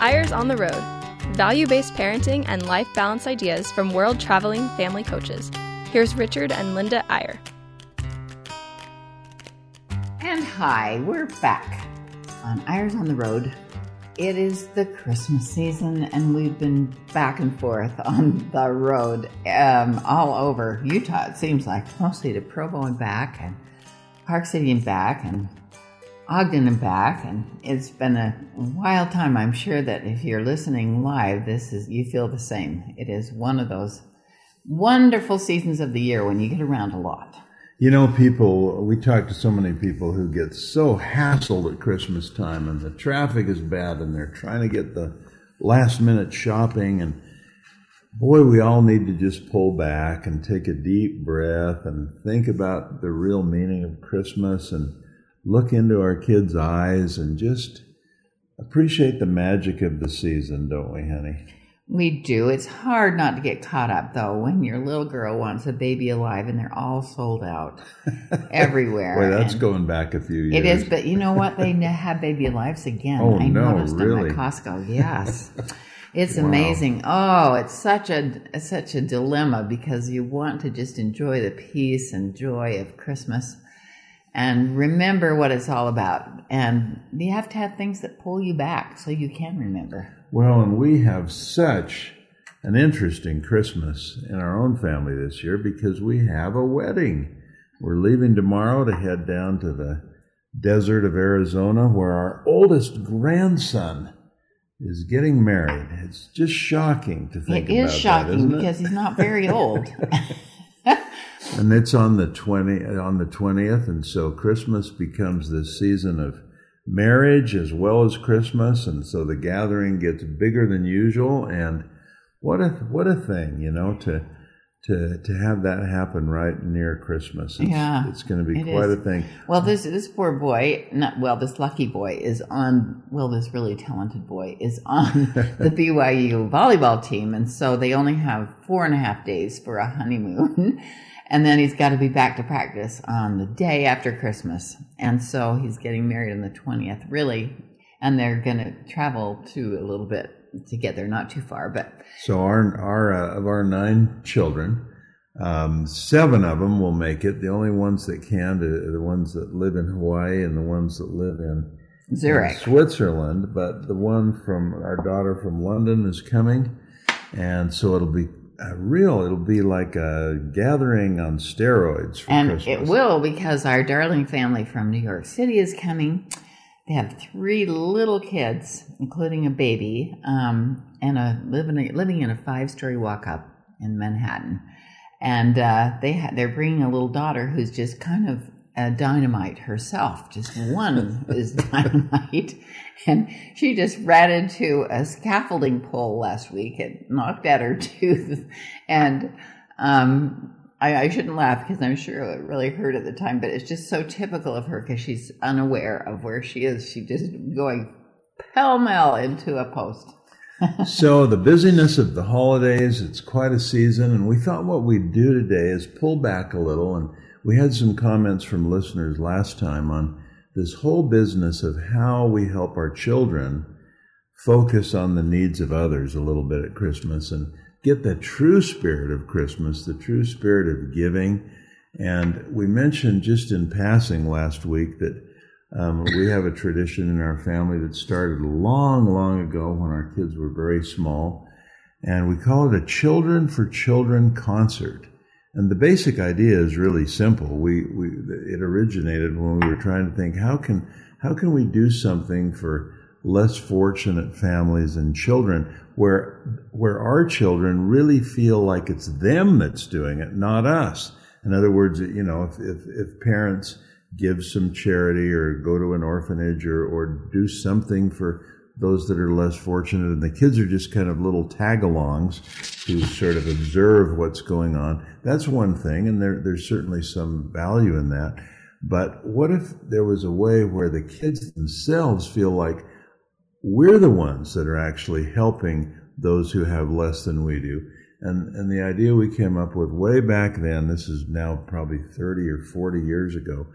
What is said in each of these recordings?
Eyres on the Road value based parenting and life balance ideas from world traveling family coaches. Here's Richard and Linda Eyre. And hi, we're back on Eyres on the Road. It is the Christmas season, and we've been back and forth on the road um, all over Utah, it seems like, mostly to Provo and back, and Park City and back, and Ogden and back, and it's been a wild time. I'm sure that if you're listening live, this is you feel the same. It is one of those wonderful seasons of the year when you get around a lot. You know, people, we talk to so many people who get so hassled at Christmas time and the traffic is bad and they're trying to get the last minute shopping. And boy, we all need to just pull back and take a deep breath and think about the real meaning of Christmas and look into our kids' eyes and just appreciate the magic of the season, don't we, honey? We do. It's hard not to get caught up though when your little girl wants a baby alive and they're all sold out everywhere. Boy, that's And going back a few years. It is, but you know what? They have baby alives again. Oh, I no, noticed them really? at Costco. Yes. It's Wow. amazing. Oh, it's such a it's such a dilemma because you want to just enjoy the peace and joy of Christmas and remember what it's all about. And you have to have things that pull you back so you can remember. Well, and we have such an interesting Christmas in our own family this year because we have a wedding. We're leaving tomorrow to head down to the desert of Arizona where our oldest grandson is getting married. It's just shocking to think It is about that, It is shocking it? because he's not very old. And it's on the twenty on the twentieth, and so Christmas becomes this season of marriage as well as Christmas, and so the gathering gets bigger than usual. And what a what a thing, you know, to to to have that happen right near Christmas. It's, Yeah, it's going to be quite is. a thing. Well, this this poor boy, not well, this lucky boy is on. Well, this really talented boy is on the BYU volleyball team, and so they only have four and a half days for a honeymoon, and then he's got to be back to practice on the day after Christmas, and so he's getting married on the twentieth, really, and they're going to travel to a little bit together, not too far, but So our our uh, of our nine children, um, seven of them will make it. The only ones that can are the ones that live in Hawaii and the ones that live in in Zurich. Switzerland, but the one from our daughter from London is coming, and so it'll be a real. It'll be like a gathering on steroids for and Christmas. it will because our darling family from New York City is coming. They have three little kids, including a baby, um, and a living living in a five story walk up in Manhattan. And uh, they ha- they're bringing a little daughter who's just kind of a dynamite herself. Just one is dynamite, and she just ran into a scaffolding pole last week and knocked at her tooth, and um, I, I shouldn't laugh because I'm sure it really hurt at the time, but it's just so typical of her because she's unaware of where she is. She just going pell mell into a post. so the busyness of the holidays, it's quite a season, and we thought what we'd do today is pull back a little. And we had some comments from listeners last time on this whole business of how we help our children focus on the needs of others a little bit at Christmas and get the true spirit of Christmas, the true spirit of giving. And we mentioned just in passing last week that um, we have a tradition in our family that started long, long ago when our kids were very small. And we call it a Children for Children concert. And the basic idea is really simple. We, we, it originated when we were trying to think how can, how can we do something for less fortunate families and children where, where our children really feel like it's them that's doing it, not us. In other words, you know, if, if, if parents give some charity or go to an orphanage or, or do something for those that are less fortunate, and the kids are just kind of little tag-alongs to sort of observe what's going on. That's one thing, and there, there's certainly some value in that. But what if there was a way where the kids themselves feel like we're the ones that are actually helping those who have less than we do? And, and the idea we came up with way back then, this is now probably 30 or 40 years ago,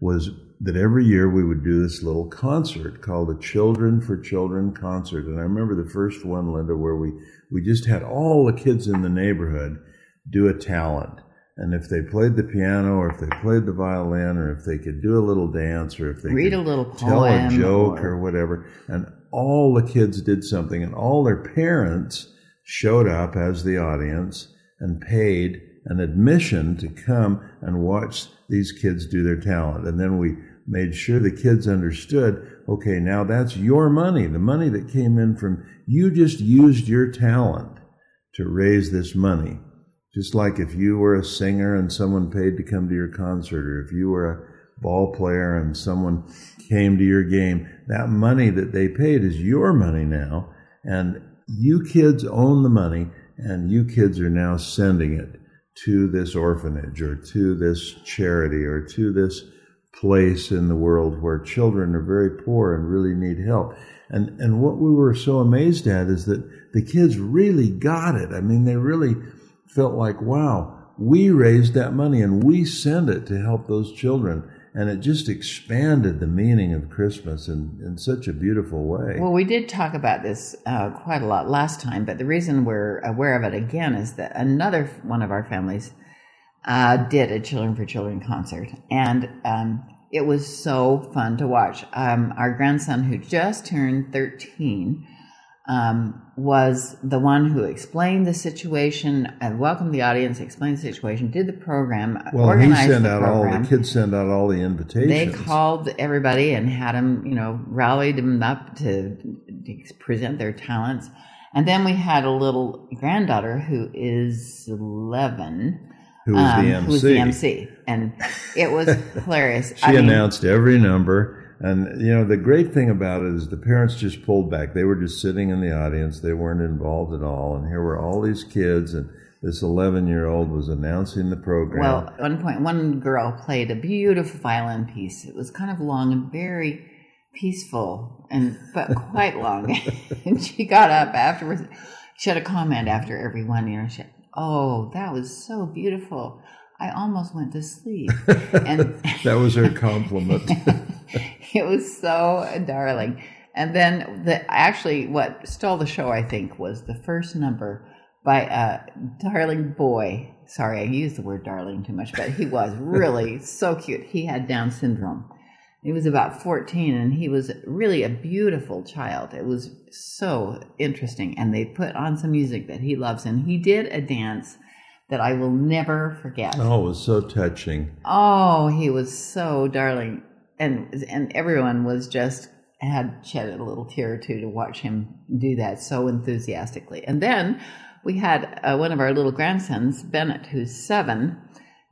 was that every year we would do this little concert called the Children for Children concert. And I remember the first one, Linda, where we, we just had all the kids in the neighborhood do a talent. And if they played the piano or if they played the violin or if they could do a little dance or if they read could a little tell a joke or- or whatever. And all the kids did something and all their parents showed up as the audience and paid an admission to come and watch these kids do their talent. And then we made sure the kids understood, okay, now that's your money, the money that came in from you just used your talent to raise this money. Just like if you were a singer and someone paid to come to your concert, or if you were a ball player and someone came to your game, that money that they paid is your money now. And you kids own the money, and you kids are now sending it to this orphanage or to this charity or to this place in the world where children are very poor and really need help. And and what we were so amazed at is that the kids really got it. I mean, they really felt like, wow, we raised that money and we send it to help those children. And it just expanded the meaning of Christmas in, in such a beautiful way. Well, we did talk about this uh, quite a lot last time, but the reason we're aware of it again is that another one of our families uh, did a Children for Children concert, and um, it was so fun to watch. Um, our grandson, who just turned 13, um, was the one who explained the situation and welcomed the audience, explained the situation, did the program, well, he sent the out all the kids sent out all the invitations. They called everybody and had them, you know, rallied them up to, to present their talents. And then we had a little granddaughter who is 11. Who was the um, MC? Who was the MC. And it was hilarious. She announced every number. And, you know, the great thing about it is the parents just pulled back. They were just sitting in the audience. They weren't involved at all. And here were all these kids, and this 11 year old was announcing the program. Well, at one point, one girl played a beautiful violin piece. It was kind of long and very peaceful, and but quite long. and she got up afterwards. She had a comment after every one. You know, she, "Oh, that was so beautiful. I almost went to sleep." And that was her compliment. it was so darling. And then the actually what stole the show, I think, was the first number by a darling boy. Sorry, I used the word darling too much, but he was really so cute. He had Down syndrome. He was about 14 and he was really a beautiful child. It was so interesting. And they put on some music that he loves. And he did a dance that I will never forget. oh, it was so touching. Oh, he was so darling, and and everyone was just had shed a little tear or two to watch him do that so enthusiastically. And then we had uh, one of our little grandsons, Bennett, who's seven,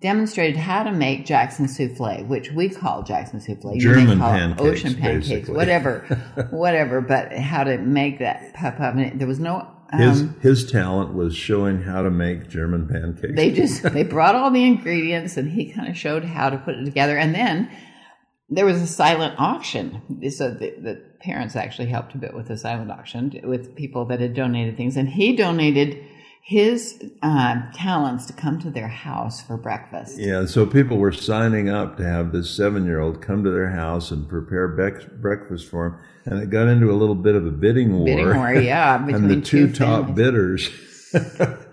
demonstrated how to make Jackson souffle, which we call Jackson souffle. German pancakes, ocean pancakes, basically. whatever, whatever. But how to make that puff up? And there was no. His Um, his talent was showing how to make German pancakes. they just they brought all the ingredients and he kind of showed how to put it together and then there was a silent auction. So the, the parents actually helped a bit with the silent auction with people that had donated things. And he donated his uh, talents to come to their house for breakfast. Yeah, so people were signing up to have this seven year old come to their house and prepare bec- breakfast for him. And it got into a little bit of a bidding war. bidding war yeah between and the two, top bidders,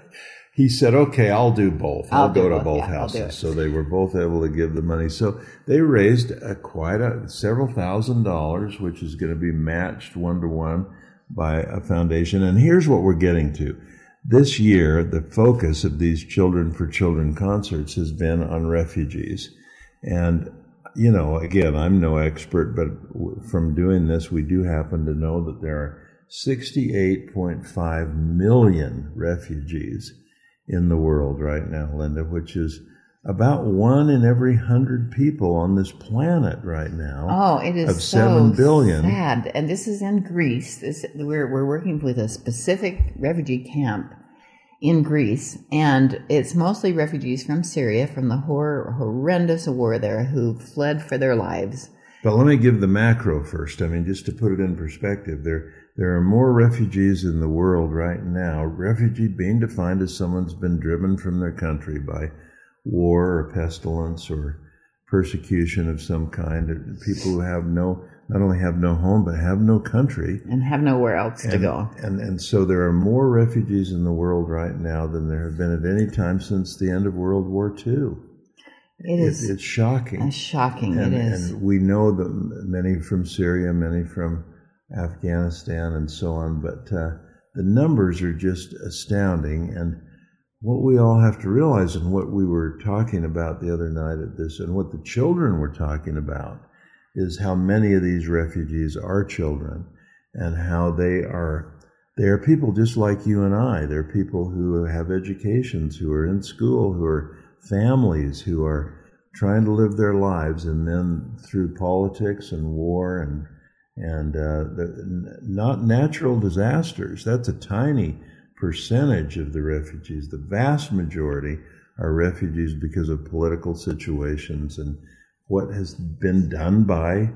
he said, okay, I'll do both. I'll, I'll go to both, both yeah, houses. So they were both able to give the money. So they raised a, quite a several thousand dollars, which is going to be matched one to one by a foundation. And here's what we're getting to. This year, the focus of these Children for Children concerts has been on refugees. And, you know, again, I'm no expert, but from doing this, we do happen to know that there are 68.5 million refugees in the world right now, Linda, which is about one in every hundred people on this planet right now. Oh, it is of so seven billion. sad. And this is in Greece. This we're we're working with a specific refugee camp in Greece, and it's mostly refugees from Syria, from the hor- horrendous war there, who fled for their lives. But let me give the macro first. I mean, just to put it in perspective, there there are more refugees in the world right now. Refugee being defined as someone's been driven from their country by war or pestilence or persecution of some kind. People who have no, not only have no home, but have no country. And have nowhere else and, to go. And, and so there are more refugees in the world right now than there have been at any time since the end of World War II. It is. It, it's shocking. It's shocking. And, it is. and we know that many from Syria, many from Afghanistan, and so on. But uh, the numbers are just astounding. And what we all have to realize, and what we were talking about the other night at this, and what the children were talking about, is how many of these refugees are children, and how they are. They are people just like you and I. They're people who have educations, who are in school, who are families, who are trying to live their lives, and then through politics and war and and uh, the, not natural disasters. That's a tiny percentage of the refugees. The vast majority are refugees because of political situations and what has been done by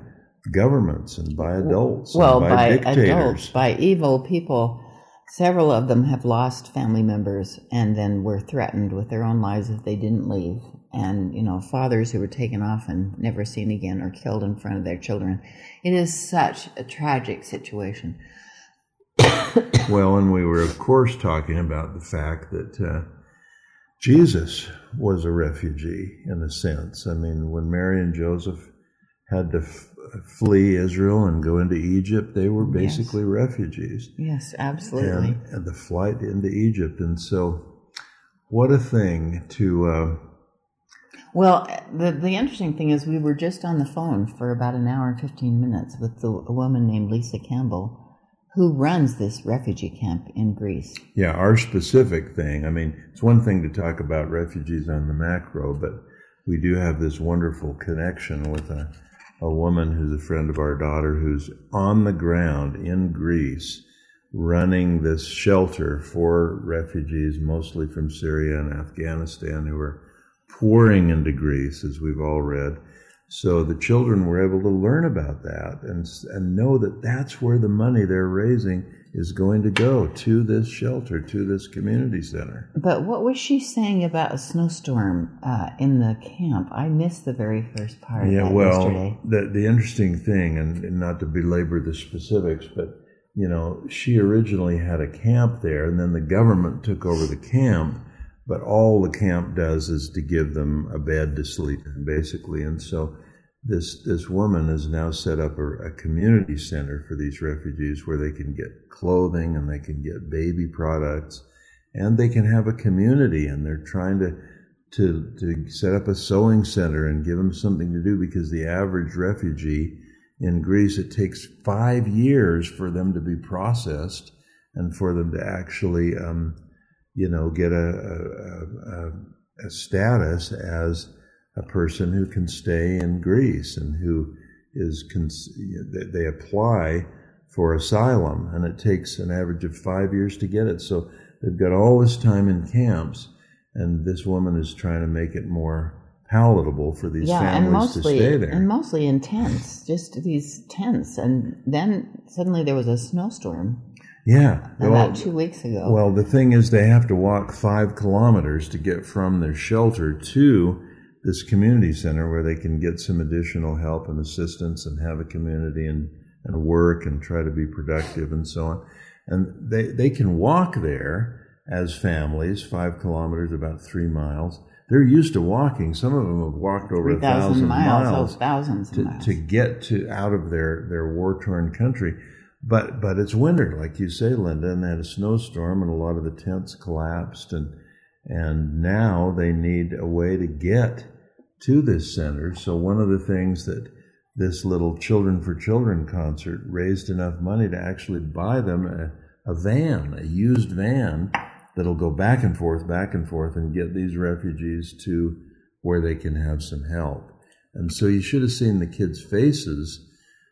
governments and by adults. Well, by, by dictators. adults, by evil people. Several of them have lost family members and then were threatened with their own lives if they didn't leave. And, you know, fathers who were taken off and never seen again or killed in front of their children. It is such a tragic situation. well, and we were, of course, talking about the fact that uh, Jesus was a refugee in a sense. I mean, when Mary and Joseph had to flee Israel and go into Egypt, they were basically yes. refugees. Yes, absolutely. And, and, the flight into Egypt. And so, what a thing to. Uh, well, the, the interesting thing is, we were just on the phone for about an hour and 15 minutes with the, a woman named Lisa Campbell who runs this refugee camp in Greece. Yeah, our specific thing. I mean, it's one thing to talk about refugees on the macro, but we do have this wonderful connection with a, a woman who's a friend of our daughter who's on the ground in Greece running this shelter for refugees, mostly from Syria and Afghanistan, who are pouring into Greece, as we've all read. So the children were able to learn about that and, and know that that's where the money they're raising is going to go to this shelter, to this community center. But what was she saying about a snowstorm uh, in the camp? I missed the very first part. Yeah, well, yesterday. the the interesting thing, and, and not to belabor the specifics, but you know, she originally had a camp there, and then the government took over the camp but all the camp does is to give them a bed to sleep in, basically. And so this this woman has now set up a, a, community center for these refugees where they can get clothing and they can get baby products and they can have a community and they're trying to to to set up a sewing center and give them something to do because the average refugee in Greece it takes five years for them to be processed and for them to actually um, you know, get a, a, a status as a person who can stay in Greece and who is they apply for asylum, and it takes an average of five years to get it. So they've got all this time in camps, and this woman is trying to make it more palatable for these yeah, families and mostly, to stay there. And mostly in tents, just these tents. And then suddenly there was a snowstorm. Yeah. About well, two weeks ago. Well, the thing is, they have to walk five kilometers to get from their shelter to this community center where they can get some additional help and assistance and have a community and, and work and try to be productive and so on. And they, they can walk there as families, five kilometers, about three miles. They're used to walking. Some of them have walked over a thousand miles, miles, oh, thousands to, miles. to get to out of their, their war torn country. But but it's winter, like you say, Linda, and they had a snowstorm, and a lot of the tents collapsed, and and now they need a way to get to this center. So one of the things that this little Children for Children concert raised enough money to actually buy them a, a van, a used van that'll go back and forth, back and forth, and get these refugees to where they can have some help. And so you should have seen the kids' faces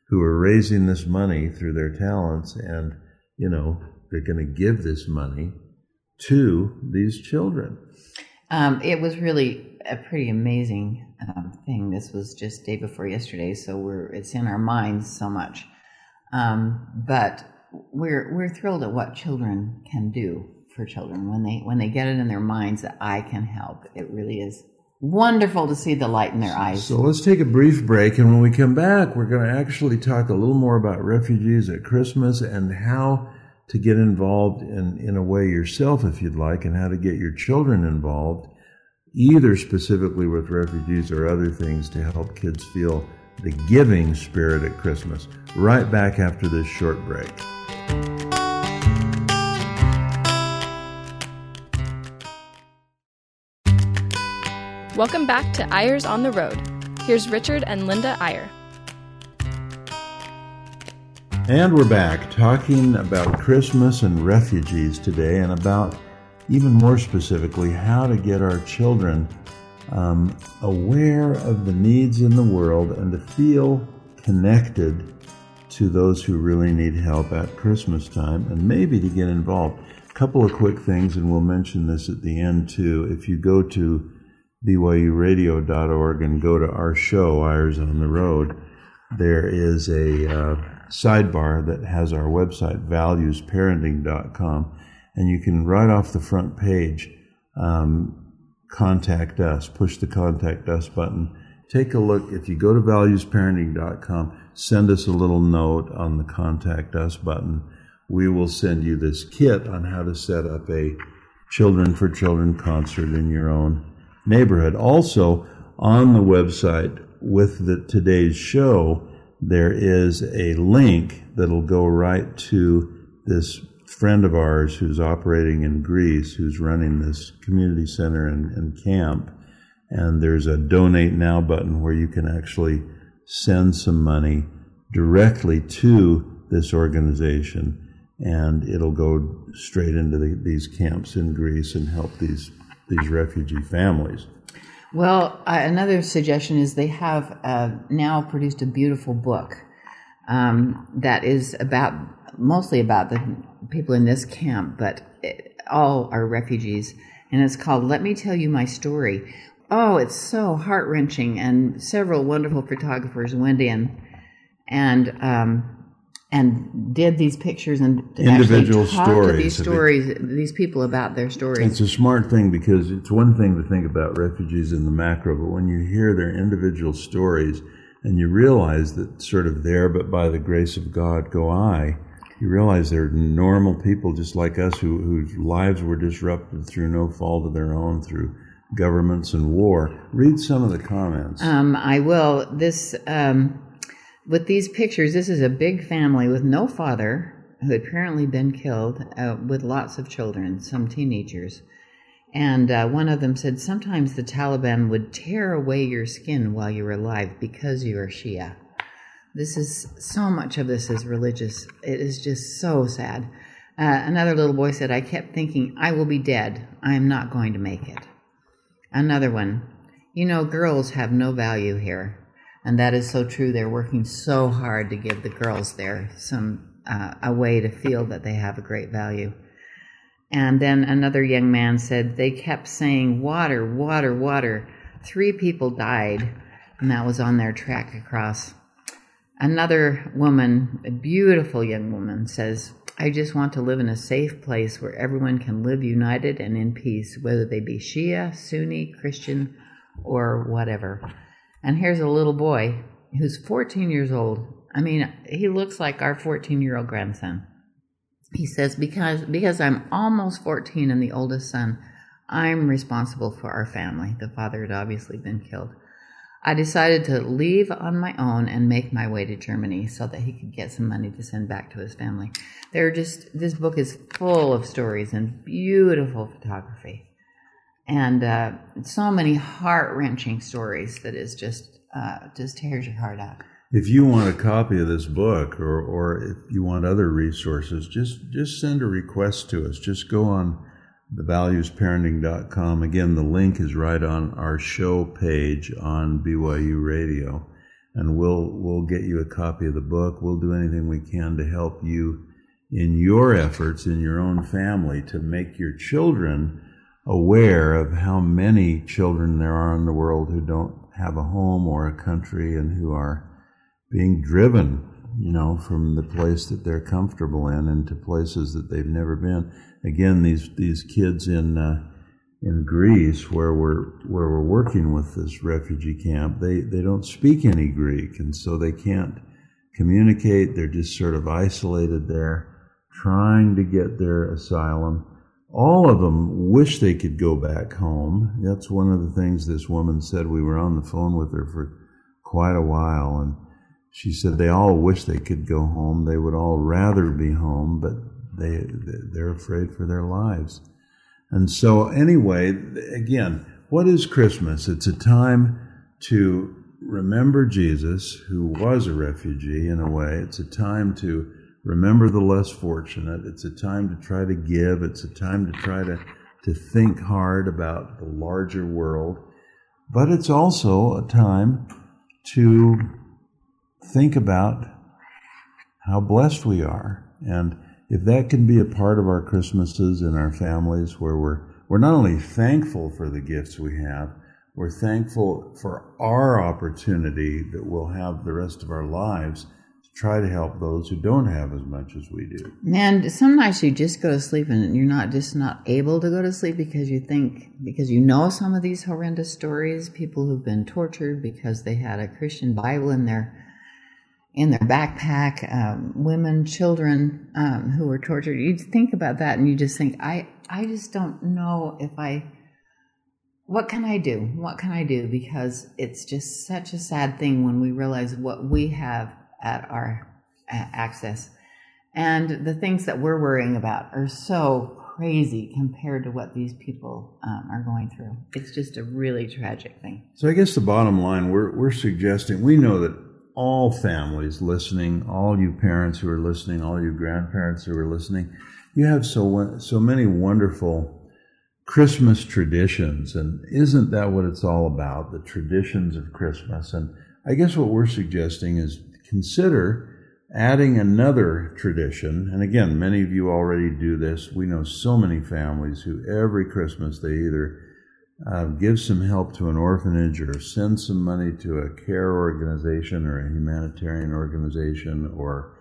who are raising this money through their talents and, you know, they're going to give this money to these children. Um, it was really a pretty amazing um, thing. This was just day before yesterday, so we're it's in our minds so much. Um, but we're we're thrilled at what children can do for children when they when they get it in their minds that I can help. It really is wonderful to see the light in their eyes. So let's take a brief break, and when we come back, we're going to actually talk a little more about refugees at Christmas and how to get involved in, in a way yourself, if you'd like, and how to get your children involved, either specifically with refugees or other things to help kids feel the giving spirit at Christmas. Right back after this short break. Welcome back to Eyres on the Road. Here's Richard and Linda Eyre. And we're back talking about Christmas and refugees today, and about even more specifically how to get our children um, aware of the needs in the world and to feel connected to those who really need help at Christmas time and maybe to get involved. A couple of quick things, and we'll mention this at the end too. If you go to byuradio.org and go to our show, Eyres on the Road, there is a uh, sidebar that has our website, valuesparenting.com, and you can right off the front page um, contact us, push the contact us button. Take a look. If you go to valuesparenting.com, send us a little note on the contact us button. We will send you this kit on how to set up a Children for Children concert in your own neighborhood. Also, on the website with the, today's show, there is a link that'll go right to this friend of ours who's operating in Greece, who's running this community center and, and camp. And there's a donate now button where you can actually send some money directly to this organization and it'll go straight into the, these camps in Greece and help these these refugee families. Well, uh, another suggestion is they have uh, now produced a beautiful book um, that is about mostly about the people in this camp, but it, all are refugees, and it's called "Let Me Tell You My Story." Oh, it's so heart wrenching, and several wonderful photographers went in and um, and did these pictures and individual stories. To these stories, these people about their stories. It's a smart thing because it's one thing to think about refugees in the macro, but when you hear their individual stories and you realize that sort of there, but by the grace of God go I, you realize they're normal people just like us who, whose lives were disrupted through no fault of their own, through governments and war. Read some of the comments. Um, I will. This. Um, with these pictures, this is a big family with no father who had apparently been killed, uh, with lots of children, some teenagers. And uh, one of them said, Sometimes the Taliban would tear away your skin while you were alive because you are Shia. This is so much of this is religious. It is just so sad. Uh, another little boy said, I kept thinking, I will be dead. I am not going to make it. Another one, you know, girls have no value here. And that is so true. They're working so hard to give the girls there some uh, a way to feel that they have a great value. And then another young man said they kept saying water, water, water. Three people died, and that was on their track across. Another woman, a beautiful young woman, says, I just want to live in a safe place where everyone can live united and in peace, whether they be Shia, Sunni, Christian, or whatever. And here's a little boy who's 14 years old. I mean, he looks like our 14 year old grandson. He says, because, because I'm almost 14 and the oldest son, I'm responsible for our family. The father had obviously been killed. I decided to leave on my own and make my way to Germany so that he could get some money to send back to his family. There are just, this book is full of stories and beautiful photography and uh, so many heart wrenching stories that is just uh, just tears your heart out. If you want a copy of this book, or or if you want other resources, just just send a request to us. Just go on the valuesparenting.com. Again, the link is right on our show page on BYU Radio, and we'll we'll get you a copy of the book. We'll do anything we can to help you in your efforts in your own family to make your children aware of how many children there are in the world who don't have a home or a country and who are being driven, you know, from the place that they're comfortable in into places that they've never been. Again, these these kids in uh, in Greece, where we're where we're working with this refugee camp, they they don't speak any Greek, and so they can't communicate. They're just sort of isolated there, trying to get their asylum. All of them wish they could go back home. That's one of the things this woman said. We were on the phone with her for quite a while, and she said they all wish they could go home. They would all rather be home, but they they're afraid for their lives. And so, anyway, again, what is Christmas? It's a time to remember Jesus, who was a refugee in a way. It's a time to remember the less fortunate. It's a time to try to give. It's a time to try to, to think hard about the larger world. But it's also a time to think about how blessed we are. And if that can be a part of our Christmases and our families where we're, we're not only thankful for the gifts we have, we're thankful for our opportunity that we'll have the rest of our lives to try to help those who don't have as much as we do. And some nights you just go to sleep and you're not just not able to go to sleep because you think, because you know some of these horrendous stories, people who've been tortured because they had a Christian Bible in their in their backpack, um, women, children um, who were tortured. You think about that and you just think, I, I just don't know if I, what can I do? What can I do? Because it's just such a sad thing when we realize what we have at our access. And the things that we're worrying about are so crazy compared to what these people um, are going through. It's just a really tragic thing. So I guess the bottom line, we're, we're suggesting, we know that all families listening, all you parents who are listening, all you grandparents who are listening, you have so so many wonderful Christmas traditions, and isn't that what it's all about? The traditions of Christmas, and I guess what we're suggesting is consider adding another tradition. And again, many of you already do this. We know so many families who every Christmas they either uh, give some help to an orphanage or send some money to a care organization or a humanitarian organization or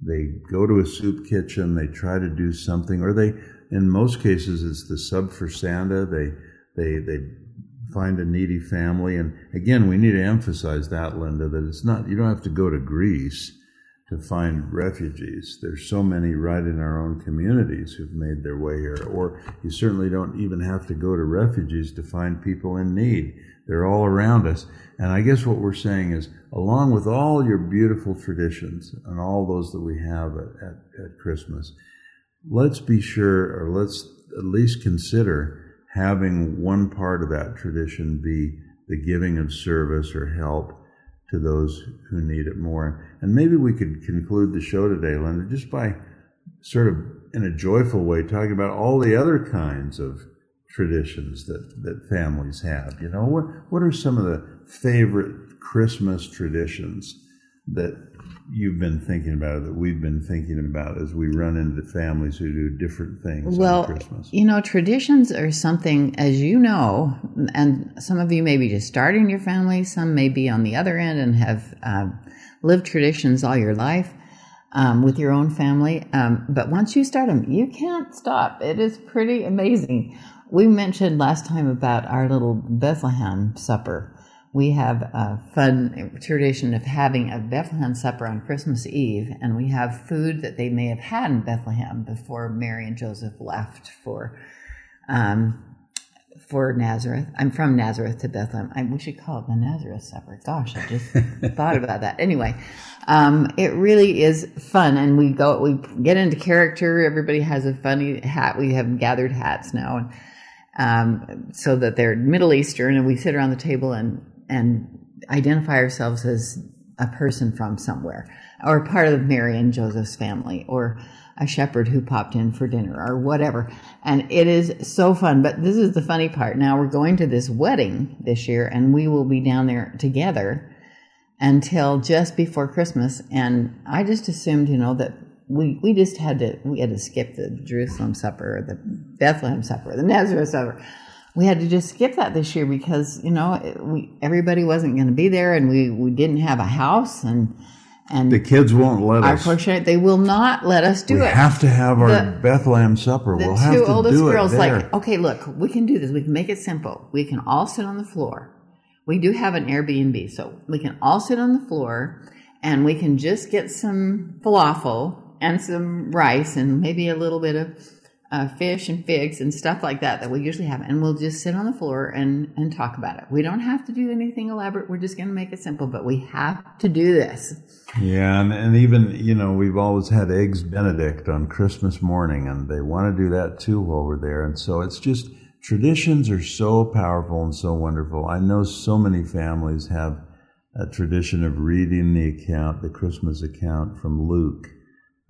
they go to a soup kitchen they try to do something or they in most cases it's the sub for santa they they they find a needy family. And again we need to emphasize that linda that it's not you don't have to go to greece to find refugees. There's so many right in our own communities who've made their way here. Or you certainly don't even have to go to refugees to find people in need. They're all around us. And I guess what we're saying is, along with all your beautiful traditions and all those that we have at, at, at Christmas, let's be sure, or let's at least consider having one part of that tradition be the giving of service or help to those who need it more. And maybe we could conclude the show today, Linda, just by sort of in a joyful way talking about all the other kinds of traditions that, that families have. You know, what, what are some of the favorite Christmas traditions that you've been thinking about that we've been thinking about as we run into families who do different things well, Christmas? You know, traditions are something, as you know, and some of you may be just starting your family, some may be on the other end and have um, lived traditions all your life. Um, with your own family, um, but once you start them, you can't stop. It is pretty amazing. We mentioned last time about our little Bethlehem supper we have a fun tradition of having a Bethlehem supper on Christmas Eve, and we have food that they may have had in Bethlehem before Mary and Joseph left for um, for Nazareth. I'm from Nazareth to Bethlehem. I, we should call it the Nazareth supper. Gosh, I just thought about that. Anyway, um, it really is fun, and we go we get into character. Everybody has a funny hat. We have gathered hats now, and um, so that they're Middle Eastern, and we sit around the table and and identify ourselves as a person from somewhere or part of Mary and Joseph's family or a shepherd who popped in for dinner or whatever. And it is so fun. But this is the funny part. Now we're going to this wedding this year and we will be down there together until just before Christmas. And I just assumed, you know, that we, we just had to, we had to skip the Jerusalem supper the Bethlehem supper, the Nazareth supper we had to just skip that this year because you know we everybody wasn't going to be there and we we didn't have a house and and The kids won't let us. unfortunately, they will not let us do we it. We have to have our The- Bethlehem supper. the we'll have two to oldest do girls it there. like, okay, look, we can do this. We can make it simple. We can all sit on the floor. We do have an Airbnb, so we can all sit on the floor and we can just get some falafel and some rice and maybe a little bit of uh, fish and figs and stuff like that that we usually have, and we'll just sit on the floor and and talk about it. We don't have to do anything elaborate. We're just going to make it simple, but we have to do this. Yeah, and, and even, you know, we've always had Eggs Benedict on Christmas morning, and they want to do that too while we're there. And so it's just, traditions are so powerful and so wonderful. I know so many families have a tradition of reading the account, the Christmas account from Luke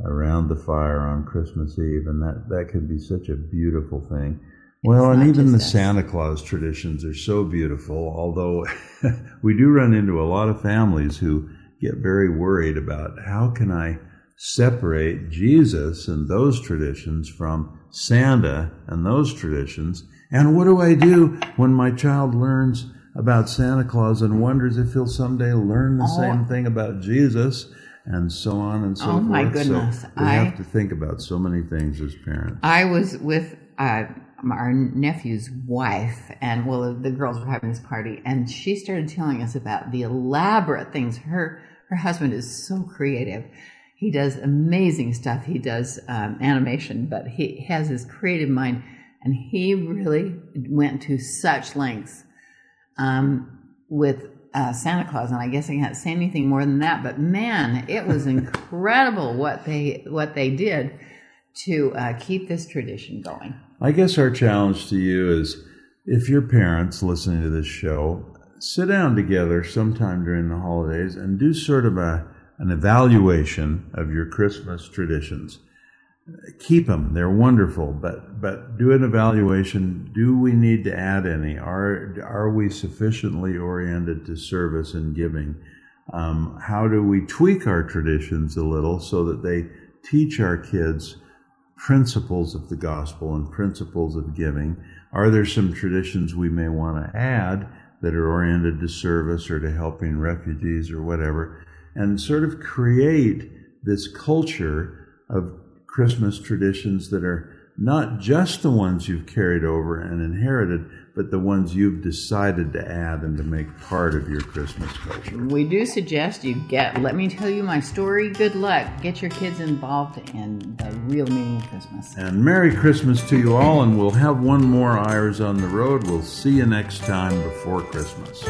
around the fire on Christmas Eve, and that, that can be such a beautiful thing. Well, and even the us. Santa Claus traditions are so beautiful, although we do run into a lot of families who get very worried about how can I separate Jesus and those traditions from Santa and those traditions, and what do I do when my child learns about Santa Claus and wonders if he'll someday learn the Oh. same thing about Jesus? And so on and so Oh, forth. Oh my So goodness. we I- have to think about so many things as parents. I was with uh, our nephew's wife, and well, the girls were having this party, and she started telling us about the elaborate things. Her her husband is so creative. He does amazing stuff. He does um, animation, but he has this creative mind, and he really went to such lengths um, with uh, Santa Claus, and I guess I can't say anything more than that. But man, it was incredible what they what they did to uh, keep this tradition going. I guess our challenge to you is if your parents listening to this show, sit down together sometime during the holidays and do sort of a, an evaluation of your Christmas traditions. Keep them; they're wonderful, but but do an evaluation. Do we need to add any? Are are we sufficiently oriented to service and giving? Um, how do we tweak our traditions a little so that they teach our kids principles of the gospel and principles of giving? Are there some traditions we may want to add that are oriented to service or to helping refugees or whatever? And sort of create this culture of Christmas traditions that are not just the ones you've carried over and inherited, but the ones you've decided to add and to make part of your Christmas culture. We do suggest you get. Let me tell you my story. Good luck. Get your kids involved in the real meaning of Christmas. And Merry Christmas to you all, and we'll have one more Eyres on the Road. We'll see you next time before Christmas.